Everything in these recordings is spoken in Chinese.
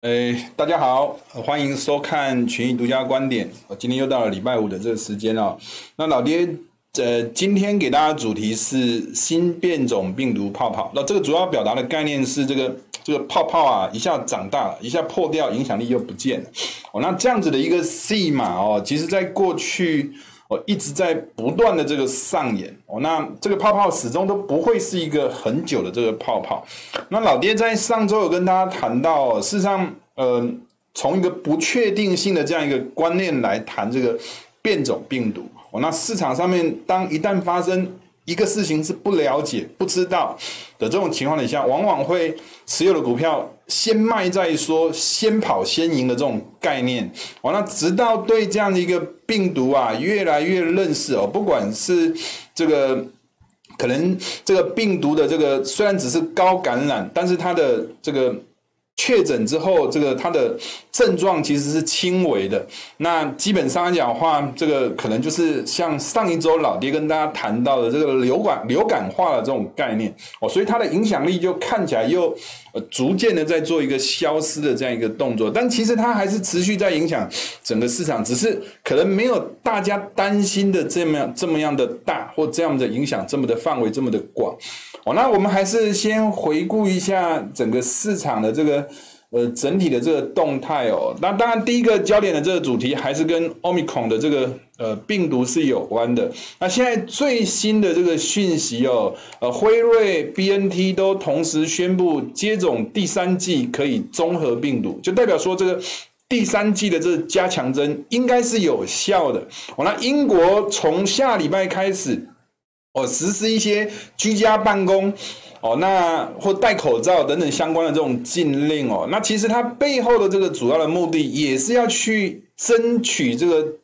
哎，大家好，欢迎收看群益独家观点。我今天又到了礼拜五的这个时间了。那老爹，呃，今天给大家主题是新变种病毒泡泡。那这个主要表达的概念是这个这个泡泡啊，一下长大了，一下破掉，影响力又不见了。哦，那这样子的一个戏码哦，其实在过去。我，一直在不断的这个上演哦，那这个泡泡始终都不会是一个很久的这个泡泡。那老爹在上周有跟大家谈到，事实上，呃，从一个不确定性的这样一个观念来谈这个变种病毒哦，那市场上面当一旦发生一个事情是不了解、不知道的这种情况底下，往往会持有的股票。先卖再说，先跑先赢的这种概念，完了，直到对这样的一个病毒啊越来越认识哦，不管是这个可能这个病毒的这个虽然只是高感染，但是它的这个。确诊之后，这个它的症状其实是轻微的。那基本上来讲的话，这个可能就是像上一周老爹跟大家谈到的这个流感流感化的这种概念哦，所以它的影响力就看起来又逐渐的在做一个消失的这样一个动作。但其实它还是持续在影响整个市场，只是可能没有大家担心的这么样这么样的大，或这样的影响这么的范围这么的广。那我们还是先回顾一下整个市场的这个呃整体的这个动态哦。那当然，第一个焦点的这个主题还是跟 Omicron 的这个呃病毒是有关的。那现在最新的这个讯息哦，呃，辉瑞、BNT 都同时宣布接种第三剂可以中和病毒，就代表说这个第三剂的这加强针应该是有效的。我，那英国从下礼拜开始。哦，实施一些居家办公，哦，那或戴口罩等等相关的这种禁令哦，那其实它背后的这个主要的目的也是要去争取这个。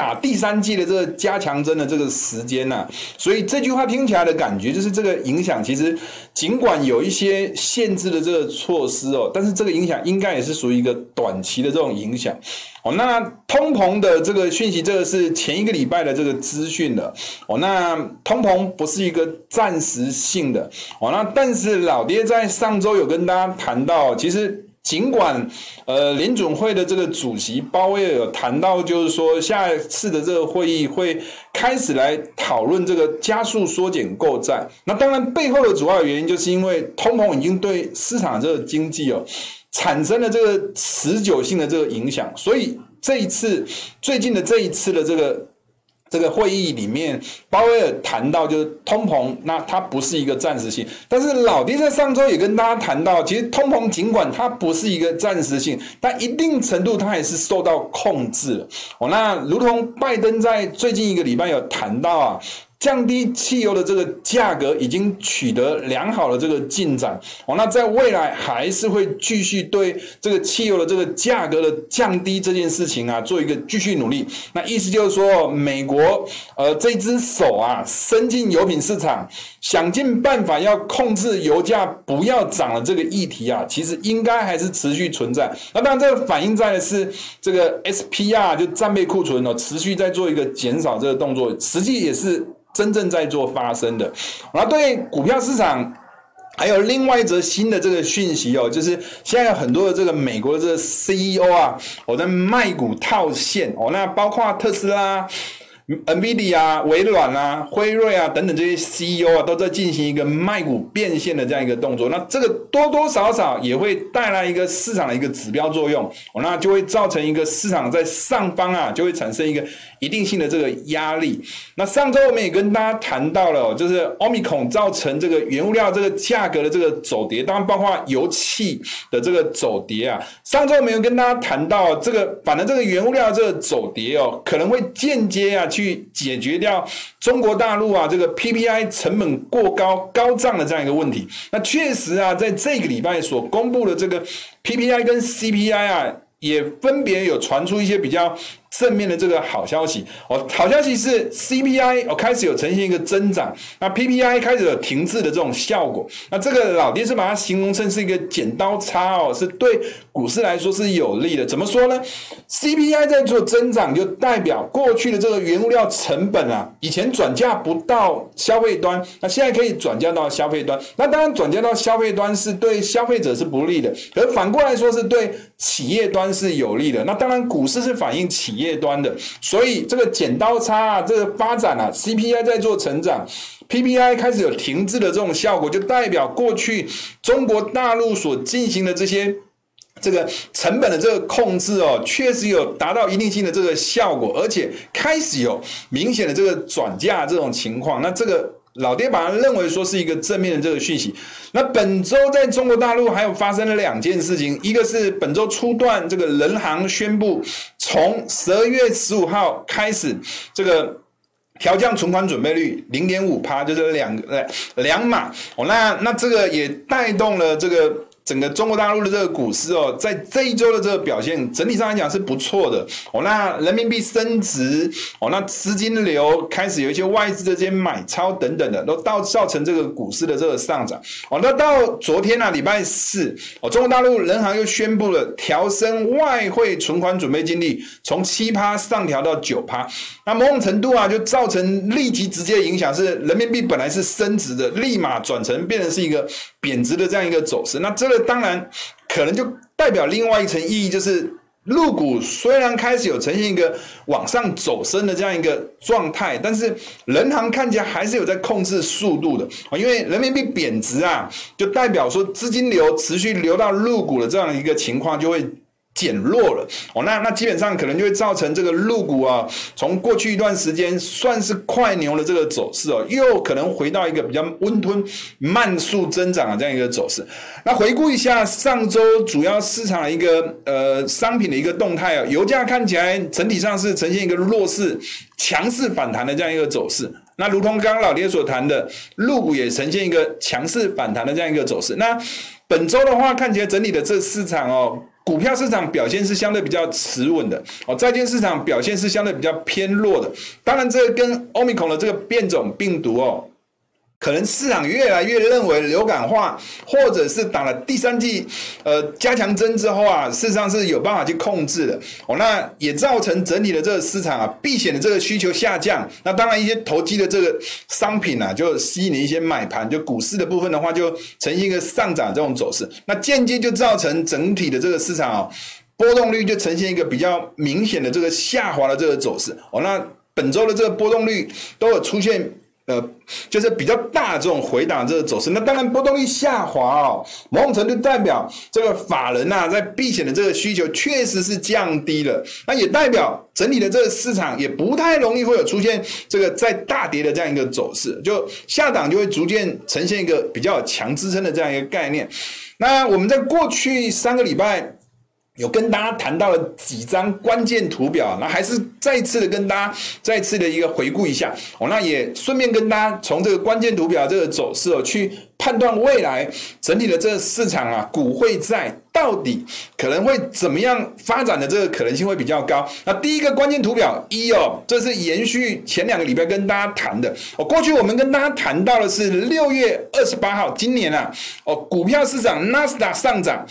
打第三剂的这个加强针的这个时间呐、所以这句话听起来的感觉就是这个影响其实尽管有一些限制的这个措施哦，但是这个影响应该也是属于一个短期的这种影响哦。那通膨的这个讯息，这个是前一个礼拜的这个资讯的哦。那通膨不是一个暂时性的哦。那但是老爹在上周有跟大家谈到，其实。尽管，呃，联准会的这个主席鲍威尔有谈到，就是说下一次的这个会议会开始来讨论这个加速缩减购债。那当然背后的主要原因，就是因为通膨已经对市场这个经济哦产生了这个持久性的这个影响，所以这一次最近的这一次的这个。这个会议里面，鲍威尔谈到就是通膨，那它不是一个暂时性。但是老爹在上周也跟大家谈到，其实通膨尽管它不是一个暂时性，但一定程度它也是受到控制了。哦，那如同拜登在最近一个礼拜有谈到啊。降低汽油的这个价格已经取得良好的这个进展哦，那在未来还是会继续对这个汽油的这个价格的降低这件事情啊做一个继续努力。那意思就是说，美国呃这只手啊伸进油品市场，想尽办法要控制油价不要涨的这个议题啊，其实应该还是持续存在。那当然，这个反映在的是这个 SPR 就战备库存哦，持续在做一个减少这个动作，实际也是。真正在做发生的，然后对股票市场还有另外一则新的这个讯息哦，就是现在有很多的这个美国的这个 CEO 啊，我在卖股套现哦，那包括特斯拉。NVIDIA 啊、微软啊、辉瑞啊等等这些 CEO 啊，都在进行一个卖股变现的这样一个动作。那这个多多少少也会带来一个市场的一个指标作用，哦，那就会造成一个市场在上方啊，就会产生一个一定性的这个压力。那上周我们也跟大家谈到了，就是 Omicron 造成这个原物料这个价格的这个走跌，当然包括油气的这个走跌啊。上周我们有跟大家谈到这个，反正这个原物料这个走跌哦，可能会间接啊去去解决掉中国大陆啊这个 PPI 成本过高高涨的这样一个问题。那确实啊，在这个礼拜所公布的这个 PPI 跟 CPI 啊，也分别有传出一些比较正面的这个好消息。哦，好消息是 CPI 哦开始有呈现一个增长，那 PPI 开始有停滞的这种效果，那这个老爹是把它形容成是一个剪刀差哦，是对股市来说是有利的。怎么说呢？CPI 在做增长，就代表过去的这个原物料成本啊，以前转嫁不到消费端，那现在可以转嫁到消费端。那当然转嫁到消费端是对消费者是不利的，而反过来说是对企业端是有利的。那当然股市是反映企业端的，所以这个剪刀差啊，这个发展啊，CPI 在做成长，PPI 开始有停滞的这种效果，就代表过去中国大陆所进行的这些这个成本的这个控制哦，确实有达到一定性的这个效果，而且开始有明显的这个转嫁这种情况。那这个。老爹把它认为说是一个正面的这个讯息。那本周在中国大陆还有发生了两件事情，一个是本周初段，这个人行宣布从十二月十五号开始，这个调降存款准备率零点五趴，就是两呃两码哦。那那这个也带动了这个。整个中国大陆的这个股市哦，在这一周的这个表现，整体上来讲是不错的哦。那人民币升值哦，那资金流开始有一些外资的这些买超等等的，都到造成这个股市的这个上涨哦。那到昨天啊，礼拜四哦，中国大陆人行又宣布了调升外汇存款准备金率，从七趴上调到九趴。那某种程度啊，就造成立即直接影响是，人民币本来是升值的，立马转成变成是一个贬值的这样一个走势。那这个。当然，可能就代表另外一层意义，就是入股虽然开始有呈现一个往上走升的这样一个状态，但是人行看起来还是有在控制速度的啊，因为人民币贬值啊，就代表说资金流持续流到入股的这样一个情况就会。减弱了哦，那那基本上可能就会造成这个陆股啊，从过去一段时间算是快牛的这个走势哦，又可能回到一个比较温吞、慢速增长的这样一个走势。那回顾一下上周主要市场的一个呃商品的一个动态啊，油价看起来整体上是呈现一个弱势、强势反弹的这样一个走势。那如同刚刚老爹所谈的，陆股也呈现一个强势反弹的这样一个走势。那本周的话，看起来整体的这市场哦。股票市场表现是相对比较持稳的哦，债券市场表现是相对比较偏弱的。当然，这跟欧米孔的这个变种病毒哦。可能市场越来越认为流感化，或者是打了第三剂呃加强针之后啊，事实上是有办法去控制的哦。那也造成整体的这个市场啊，避险的这个需求下降。那当然一些投机的这个商品啊，就吸引了一些买盘。就股市的部分的话，就呈现一个上涨这种走势。那间接就造成整体的这个市场啊，波动率就呈现一个比较明显的这个下滑的这个走势哦。那本周的这个波动率都有出现。呃，就是比较大的这种回档这个走势，那当然波动率下滑哦，某种程度代表这个法人呐、在避险的这个需求确实是降低了，那也代表整体的这个市场也不太容易会有出现这个在大跌的这样一个走势，就下档就会逐渐呈现一个比较强支撑的这样一个概念。那我们在过去三个礼拜。有跟大家谈到了几张关键图表，那还是再次的跟大家再次的一个回顾一下哦，那也顺便跟大家从这个关键图表这个走势哦，去判断未来整体的这个市场啊，股汇债到底可能会怎么样发展的这个可能性会比较高。那第一个关键图表一哦，这是延续前两个礼拜跟大家谈的哦，过去我们跟大家谈到的是六月二十八号，今年啊哦，股票市场纳斯达上涨。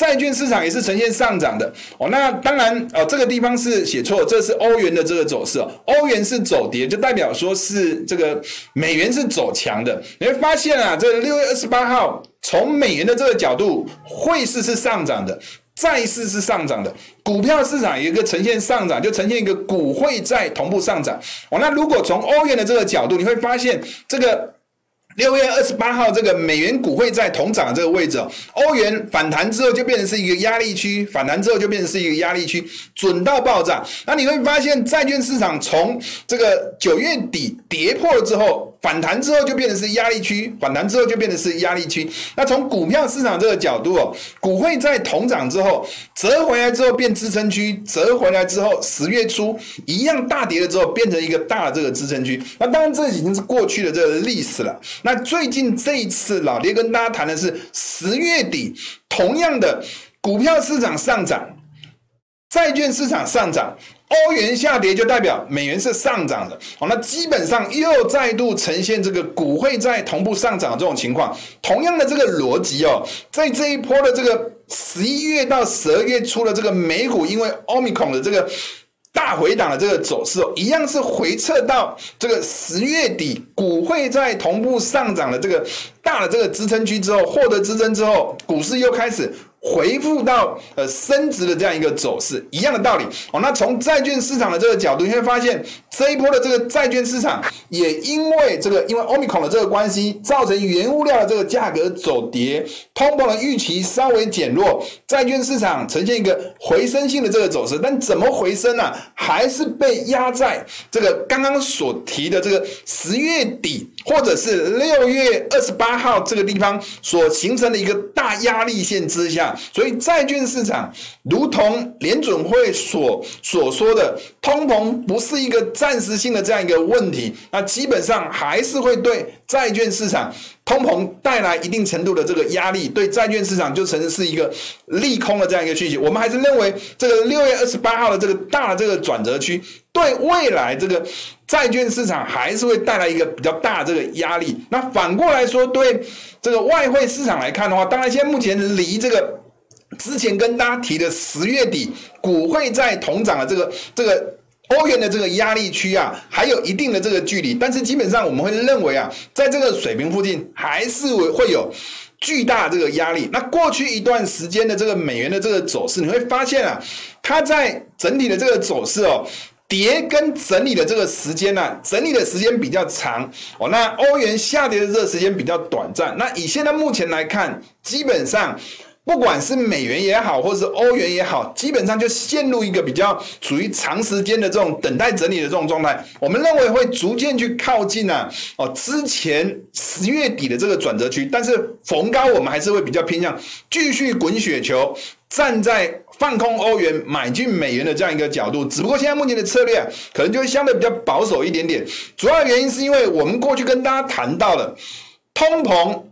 债券市场也是呈现上涨的哦，那当然哦，这个地方是写错，这是欧元的这个走势哦，欧元是走跌，就代表说是这个美元是走强的。你会发现啊，这六月二十八号从美元的这个角度，汇市是上涨的，债市是上涨的，股票市场有一个呈现上涨，就呈现一个股汇债同步上涨哦。那如果从欧元的这个角度，你会发现这个。六月二十八号，这个美元股会在同涨的这个位置，欧元反弹之后就变成是一个压力区，反弹之后就变成是一个压力区，准到爆炸。那你会发现债券市场从这个九月底跌破了之后，反弹之后就变成是压力区，反弹之后就变成是压力区。那从股票市场这个角度哦，股汇在同涨之后折回来之后变支撑区，折回来之后十月初一样大跌了之后变成一个大的这个支撑区。那当然这已经是过去的这个历史了。那最近这一次，老爹跟大家谈的是十月底，同样的股票市场上涨，债券市场上涨，欧元下跌，就代表美元是上涨的。好，那基本上又再度呈现这个股汇在同步上涨的这种情况。同样的这个逻辑哦，在这一波的这个十一月到十二月初的这个美股，因为 Omicron 的这个。大回档的这个走势哦，一样是回撤到这个十月底，股汇在同步上涨的这个大的这个支撑区之后，获得支撑之后，股市又开始。回复到呃升值的这样一个走势，一样的道理哦。那从债券市场的这个角度，你会发现这一波的这个债券市场也因为这个因为欧米康的这个关系，造成原物料的这个价格走跌，通膨的预期稍微减弱，债券市场呈现一个回升性的这个走势。但怎么回升呢、还是被压在这个刚刚所提的这个十月底或者是六月二十八号这个地方所形成的一个大压力线之下。所以债券市场如同联准会所所说的，通膨不是一个暂时性的这样一个问题，那基本上还是会对债券市场通膨带来一定程度的这个压力，对债券市场就成是一个利空的这样一个讯息。我们还是认为这个六月二十八号的这个大的这个转折区，对未来这个债券市场还是会带来一个比较大的这个压力。那反过来说，对这个外汇市场来看的话，当然现在目前离这个。之前跟大家提的十月底股汇债同涨的这个这个欧元的这个压力区啊，还有一定的这个距离，但是基本上我们会认为啊，在这个水平附近还是会有巨大这个压力。那过去一段时间的这个美元的这个走势，你会发现啊，它在整体的这个走势哦，跌跟整理的这个时间呢、啊，整理的时间比较长哦，那欧元下跌的这个时间比较短暂。那以现在目前来看，基本上。不管是美元也好，或者是欧元也好，基本上就陷入一个比较属于长时间的这种等待整理的这种状态。我们认为会逐渐去靠近啊，哦，之前十月底的这个转折区，但是逢高我们还是会比较偏向继续滚雪球，站在放空欧元买进美元的这样一个角度。只不过现在目前的策略，可能就会相对比较保守一点点。主要原因是因为我们过去跟大家谈到了通膨。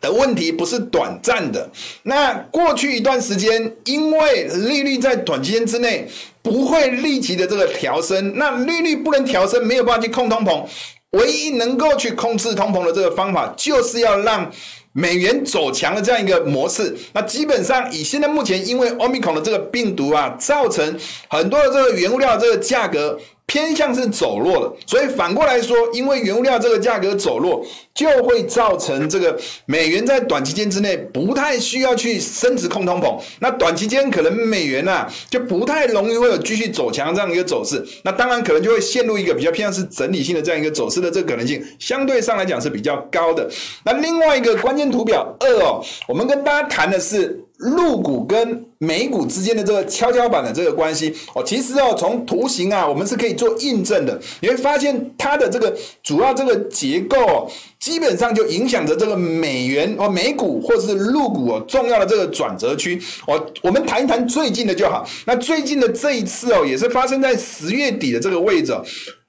的问题不是短暂的。那过去一段时间，因为利率在短期间之内不会立即的这个调升，那利率不能调升，没有办法去控通膨。唯一能够去控制通膨的这个方法，就是要让美元走强的这样一个模式。那基本上以现在目前，因为 Omicron 的这个病毒啊，造成很多的这个原物料这个价格。偏向是走弱了，所以反过来说，因为原物料这个价格走弱，就会造成这个美元在短期间之内不太需要去升值控通膨。那短期间可能美元啊就不太容易会有继续走强这样一个走势。那当然可能就会陷入一个比较偏向是整理性的这样一个走势的这个可能性，相对上来讲是比较高的。那另外一个关键图表二哦，我们跟大家谈的是。陆股跟美股之间的这个跷跷板的这个关系哦，其实哦，从图形啊，我们是可以做印证的。你会发现它的这个主要这个结构，基本上就影响着这个美元哦，美股或是陆股哦，重要的这个转折区哦。我们谈一谈最近的就好。那最近的这一次哦，也是发生在十月底的这个位置，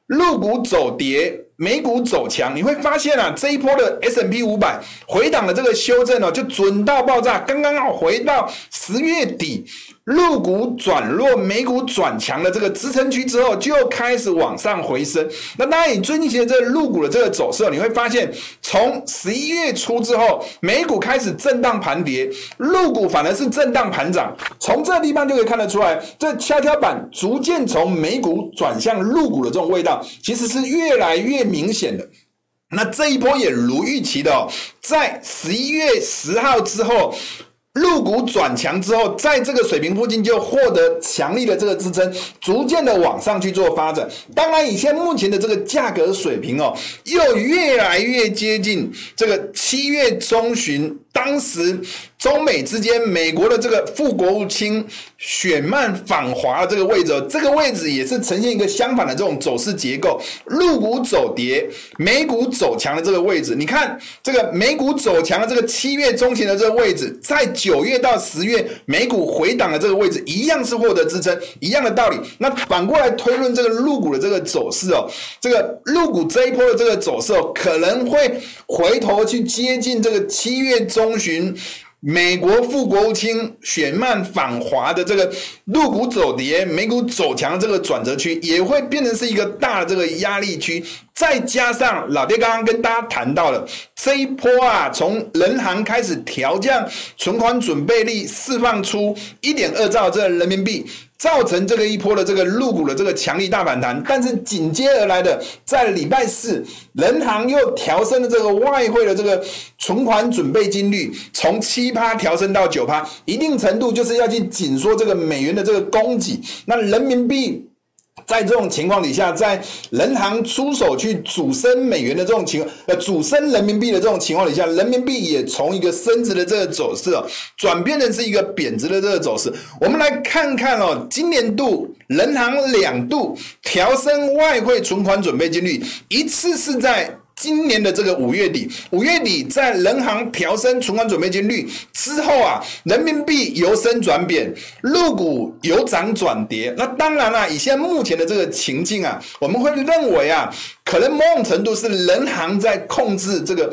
陆股走跌。美股走强，你会发现啊，这一波的 S&P 五百回档的这个修正哦，就准到爆炸，刚刚好回到十月底。陆股转弱，美股转强的这个支撑区之后，就开始往上回升。那当然，你最近其实这个陆股的这个走势，你会发现，从十一月初之后，美股开始震荡盘跌，陆股反而是震荡盘涨。从这个地方就可以看得出来，这跷跷板逐渐从美股转向陆股的这种味道，其实是越来越明显的。那这一波也如预期的哦，在十一月十号之后。入股转强之后，在这个水平附近就获得强力的这个支撑，逐渐的往上去做发展。当然，以现目前的这个价格水平哦，又越来越接近这个七月中旬。当时中美之间，美国的这个副国务卿雪曼访华的这个位置，这个位置也是呈现一个相反的这种走势结构，陆股走跌，美股走强的这个位置。你看这个美股走强的这个七月中旬的这个位置，在九月到十月美股回档的这个位置，一样是获得支撑，一样的道理。那反过来推论这个陆股的这个走势哦，这个陆股这一波的这个走势哦，可能会回头去接近这个七月中。中旬美国副国务卿雪曼访华的这个陆股走跌、美股走强这个转折区，也会变成是一个大的这个压力区。再加上老爹刚刚跟大家谈到了这一波啊，从人行开始调降存款准备率，释放出一点二兆这人民币。造成这个一波的这个入股的这个强力大反弹，但是紧接而来的，在礼拜四，人行又调升了这个外汇的这个存款准备金率，从七趴调升到九趴，一定程度就是要去紧缩这个美元的这个供给，那人民币。在这种情况底下，在人行出手去主升美元的这种情况，呃，主升人民币的这种情况底下，人民币也从一个升值的这个走势哦，转变的是一个贬值的这个走势。我们来看看哦，今年度人行两度调升外汇存款准备金率，一次是在。今年的这个五月底，五月底在人行调升存款准备金率之后啊，人民币由升转贬，入股由涨转跌。那当然了，以现在目前的这个情境啊，我们会认为啊，可能某种程度是人行在控制这个。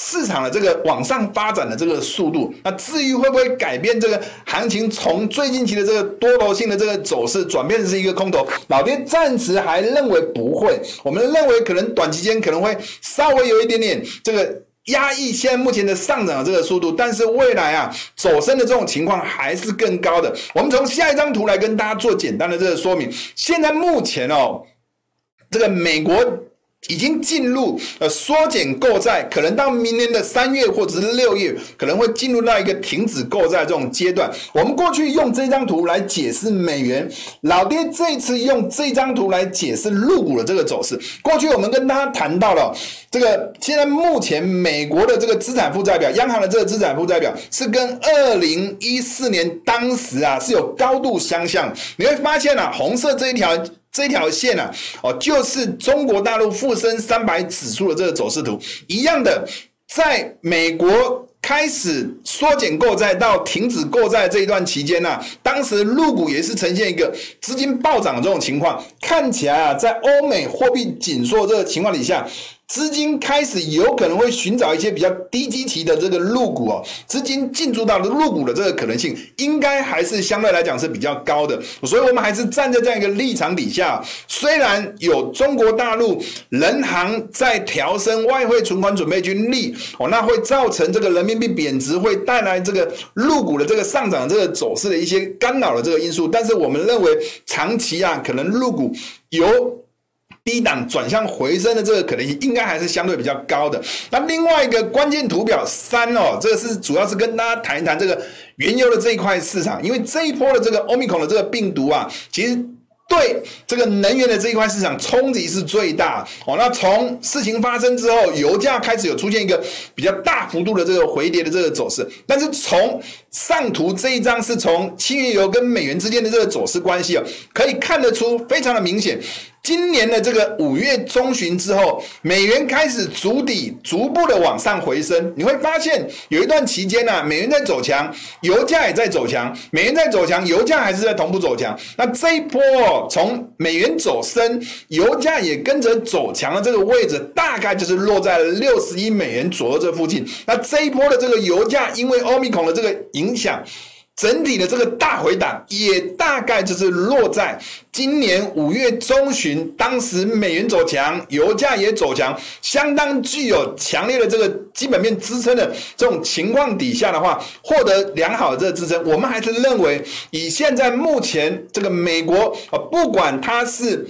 市场的这个往上发展的这个速度，那至于会不会改变这个行情，从最近期的这个多头性的这个走势转变成是一个空头，老爹暂时还认为不会。我们认为可能短期间可能会稍微有一点点这个压抑现在目前的上涨的这个速度，但是未来啊走升的这种情况还是更高的。我们从下一张图来跟大家做简单的这个说明。现在目前哦，这个美国。已经进入呃缩减购债，可能到明年的三月或者是六月，可能会进入到一个停止购债这种阶段。我们过去用这张图来解释美元，老爹这一次用这张图来解释入股的这个走势。过去我们跟大家谈到了这个，现在目前美国的这个资产负债表，央行的这个资产负债表是跟二零一四年当时啊是有高度相像。你会发现啊，红色这一条。这条线呢，哦，就是中国大陆沪深三百指数的这个走势图一样的，在美国开始缩减购债到停止购债这一段期间呢、当时入股也是呈现一个资金暴涨的这种情况，看起来啊，在欧美货币紧缩这个情况底下。资金开始有可能会寻找一些比较低基期的这个入股哦，资金进驻到了陆股的这个可能性，应该还是相对来讲是比较高的，所以我们还是站在这样一个立场底下，虽然有中国大陆人行在调升外汇存款准备金率哦，那会造成这个人民币贬值，会带来这个入股的这个上涨这个走势的一些干扰的这个因素，但是我们认为长期啊，可能入股有。低档转向回升的这个可能性，应该还是相对比较高的。那另外一个关键图表三哦，这个是主要是跟大家谈一谈这个原油的这一块市场，因为这一波的这个欧米孔的这个病毒啊，其实。对这个能源的这一块市场冲击是最大哦。那从事情发生之后，油价开始有出现一个比较大幅度的这个回跌的这个走势。但是从上图这一张是从轻油跟美元之间的这个走势关系啊，可以看得出非常的明显。今年的这个五月中旬之后，美元开始筑底，逐步的往上回升。你会发现有一段期间呢、美元在走强，油价也在走强，美元在走强，油价还是在同步走强。那这一波从美元走升，油价也跟着走强的这个位置，大概就是落在六十一美元左右这附近。那这一波的这个油价，因为欧米孔的这个影响。整体的这个大回档也大概就是落在今年五月中旬，当时美元走强，油价也走强，相当具有强烈的这个基本面支撑的这种情况底下的话，获得良好的这个支撑。我们还是认为，以现在目前这个美国啊，不管它是。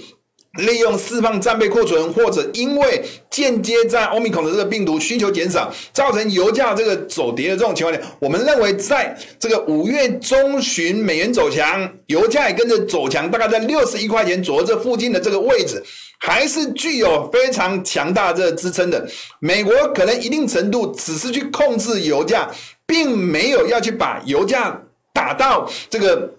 利用释放战备库存，或者因为间接在欧米孔的这个病毒需求减少，造成油价这个走跌的这种情况下，我们认为在这个五月中旬，美元走强，油价也跟着走强，大概在六十一块钱左右这附近的这个位置，还是具有非常强大这个支撑的。美国可能一定程度只是去控制油价，并没有要去把油价打到这个。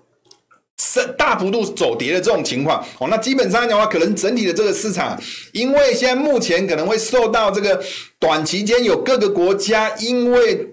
是大幅度走跌的这种情况。哦，那基本上的话，可能整体的这个市场，因为现在目前可能会受到这个短期间有各个国家因为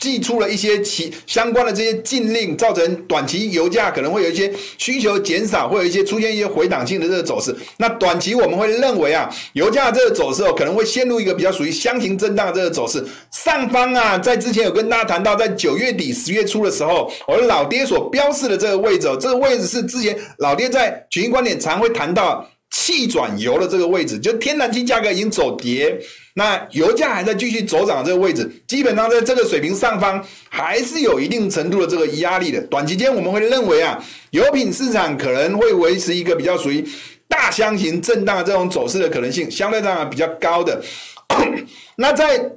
祭出了一些其相关的这些禁令，造成短期油价可能会有一些需求减少，会有一些出现一些回档性的这个走势。那短期我们会认为啊，油价这个走势哦，可能会陷入一个比较属于箱型震荡的这个走势。上方啊，在之前有跟大家谈到，在九月底十月初的时候，我的老爹所标示的这个位置，这个位置是之前老爹在群益观点常会谈到。气转油的这个位置，就天然气价格已经走跌，那油价还在继续走涨的这个位置，基本上在这个水平上方还是有一定程度的这个压力的。短期间我们会认为啊，油品市场可能会维持一个比较属于大箱型震荡的这种走势的可能性，相对上比较高的。那在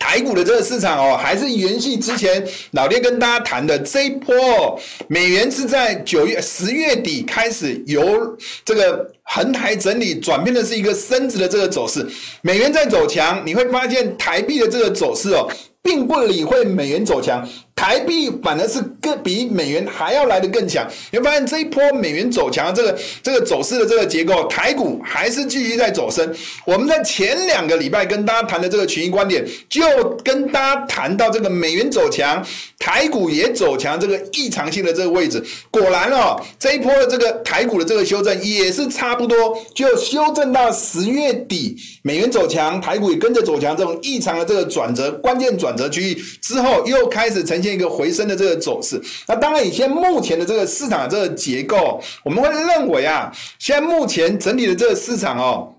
台股的这个市场哦，还是延续之前老爹跟大家谈的这一波，美元是在九月十月底开始由这个横台整理转变的是一个升值的这个走势，美元在走强，你会发现台币的这个走势哦，并不理会美元走强。台币反而是更比美元还要来得更强，你会发现这一波美元走强这个这个走势的这个结构，台股还是继续在走升。我们在前两个礼拜跟大家谈的这个群益观点，就跟大家谈到这个美元走强，台股也走强这个异常性的这个位置。果然哦，这一波的这个台股的这个修正也是差不多，就修正到十月底，美元走强，台股也跟着走强，这种异常的这个转折关键转折区域之后，又开始呈现。一个回升的这个走势，那当然，以现目前的这个市场的这个结构，我们会认为啊，现在目前整体的这个市场哦，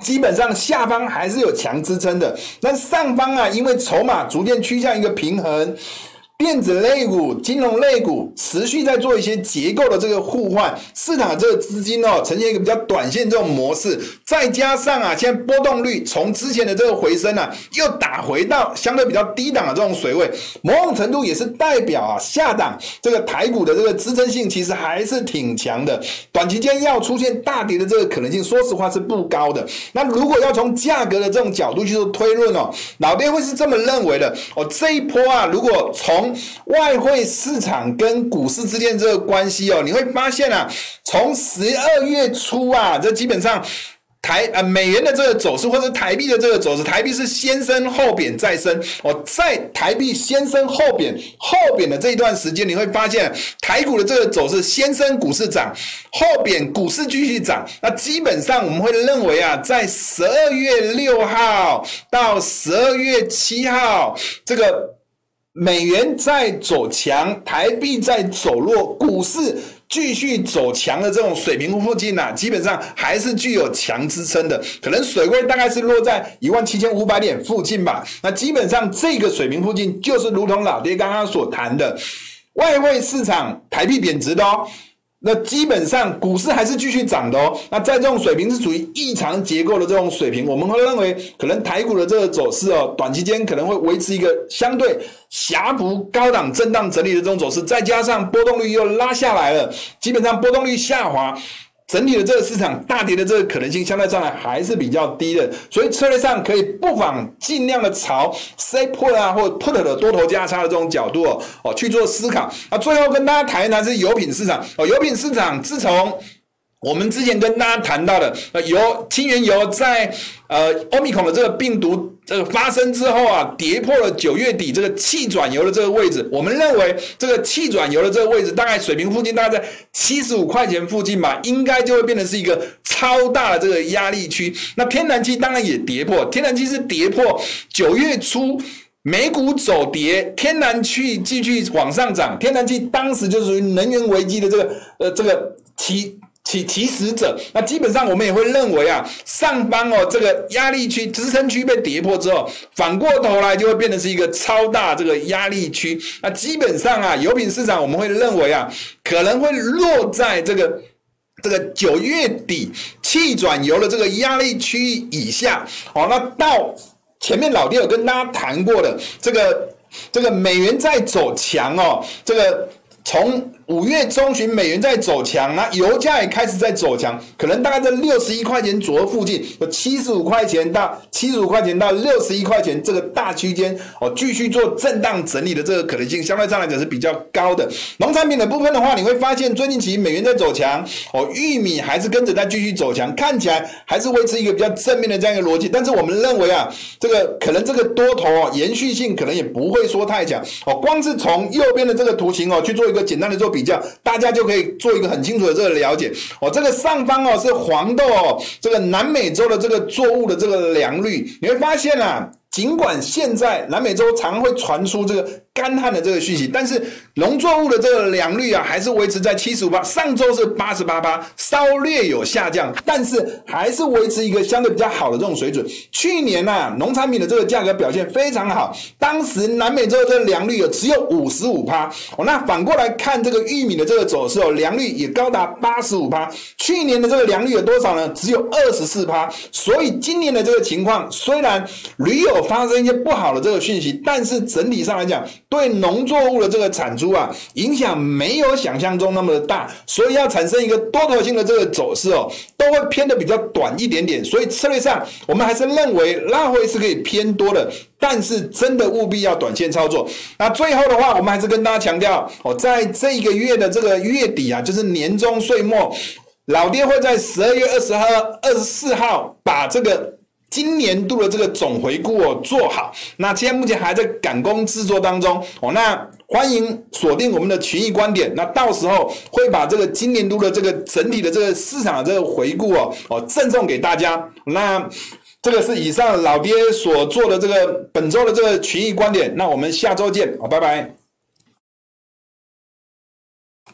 基本上下方还是有强支撑的，那上方啊，因为筹码逐渐趋向一个平衡。电子类股、金融类股持续在做一些结构的这个互换，市场这个资金哦，呈现一个比较短线这种模式，再加上啊，现在波动率从之前的这个回升啊，又打回到相对比较低档的这种水位，某种程度也是代表啊，下档这个台股的这个支撑性其实还是挺强的，短期间要出现大跌的这个可能性，说实话是不高的。那如果要从价格的这种角度去做推论哦，老爹会是这么认为的哦，这一波啊，如果从外汇市场跟股市之间这个关系哦，你会发现啊，从十二月初啊，这基本上台呃美元的这个走势，或者台币的这个走势，台币是先升后贬再升。哦，在台币先升后贬后贬的这一段时间，你会发现台股的这个走势，先升股市涨，后贬股市继续涨。那基本上我们会认为啊，在十二月六号到十二月七号这个。美元在走强，台币在走弱，股市继续走强的这种水平附近啊，基本上还是具有强支撑的，可能水位大概是落在一万七千五百点附近吧。那基本上这个水平附近，就是如同老爹刚刚所谈的，外汇市场台币贬值的哦。那基本上股市还是继续涨的哦。那在这种水平是属于异常结构的这种水平，我们会认为可能台股的这个走势哦，短期间可能会维持一个相对狭幅高档震荡整理的这种走势，再加上波动率又拉下来了，基本上波动率下滑。整体的这个市场大跌的这个可能性，相对上来还是比较低的，所以策略上可以不妨尽量的朝 s a y put 啊，或 put 的多头价差的这种角度哦哦去做思考。那最后跟大家谈一谈是油品市场哦，油品市场自从我们之前跟大家谈到的呃油轻原油在呃 Omicron 的这个病毒。这个发生之后啊，跌破了九月底这个气转油的这个位置。我们认为这个气转油的这个位置大概水平附近大概在七十五块钱附近吧，应该就会变成是一个超大的这个压力区。那天然气当然也跌破，天然气是跌破九月初美股走跌，天然气继续往上涨。天然气当时就属于能源危机的这个呃这个期。起起始者，那基本上我们也会认为啊，上方哦这个压力区、支撑区被跌破之后，反过头来就会变成是一个超大这个压力区。那基本上啊，油品市场我们会认为啊，可能会落在这个这个九月底气转油的这个压力区以下。好，那到前面老爹有跟大家谈过的这个这个美元在走强哦，这个从。五月中旬美元在走强，那油价也开始在走强，可能大概在六十一块钱左右附近，有七十五块钱到七十五块钱到六十一块钱这个大区间哦，继续做震荡整理的这个可能性，相对上来讲是比较高的。农产品的部分的话，你会发现最近其实美元在走强哦，玉米还是跟着在继续走强，看起来还是维持一个比较正面的这样一个逻辑。但是我们认为啊，这个可能这个多头哦延续性可能也不会说太强哦，光是从右边的这个图形哦去做一个简单的做比较，大家就可以做一个很清楚的这个了解哦。这个上方哦是黄豆哦，这个南美洲的这个作物的这个良率，你会发现啊，尽管现在南美洲常会传出这个。干旱的这个讯息，但是农作物的这个良率啊，还是维持在七十五趴。上周是八十八趴，稍略有下降，但是还是维持一个相对比较好的这种水准。去年啊，农产品的这个价格表现非常好，当时南美洲的这个良率有只有五十五趴。哦，那反过来看这个玉米的这个走势哦，良率也高达八十五趴。去年的这个良率有多少呢？只有二十四趴。所以今年的这个情况，虽然屡有发生一些不好的这个讯息，但是整体上来讲，对农作物的这个产出啊，影响没有想象中那么的大，所以要产生一个多头性的这个走势哦，都会偏的比较短一点点。所以策略上，我们还是认为拉回是可以偏多的，但是真的务必要短线操作。那最后的话，我们还是跟大家强调哦，在这一个月的这个月底啊，就是年终岁末，老爹会在十二月二十号、二十四号把这个。今年度的这个总回顾哦做好，那现在目前还在赶工制作当中。哦，那欢迎锁定我们的群益观点，那到时候会把这个今年度的这个整体的这个市场的这个回顾哦哦赠送给大家。那这个是以上老爹所做的这个本周的这个群益观点，那我们下周见，好，拜拜。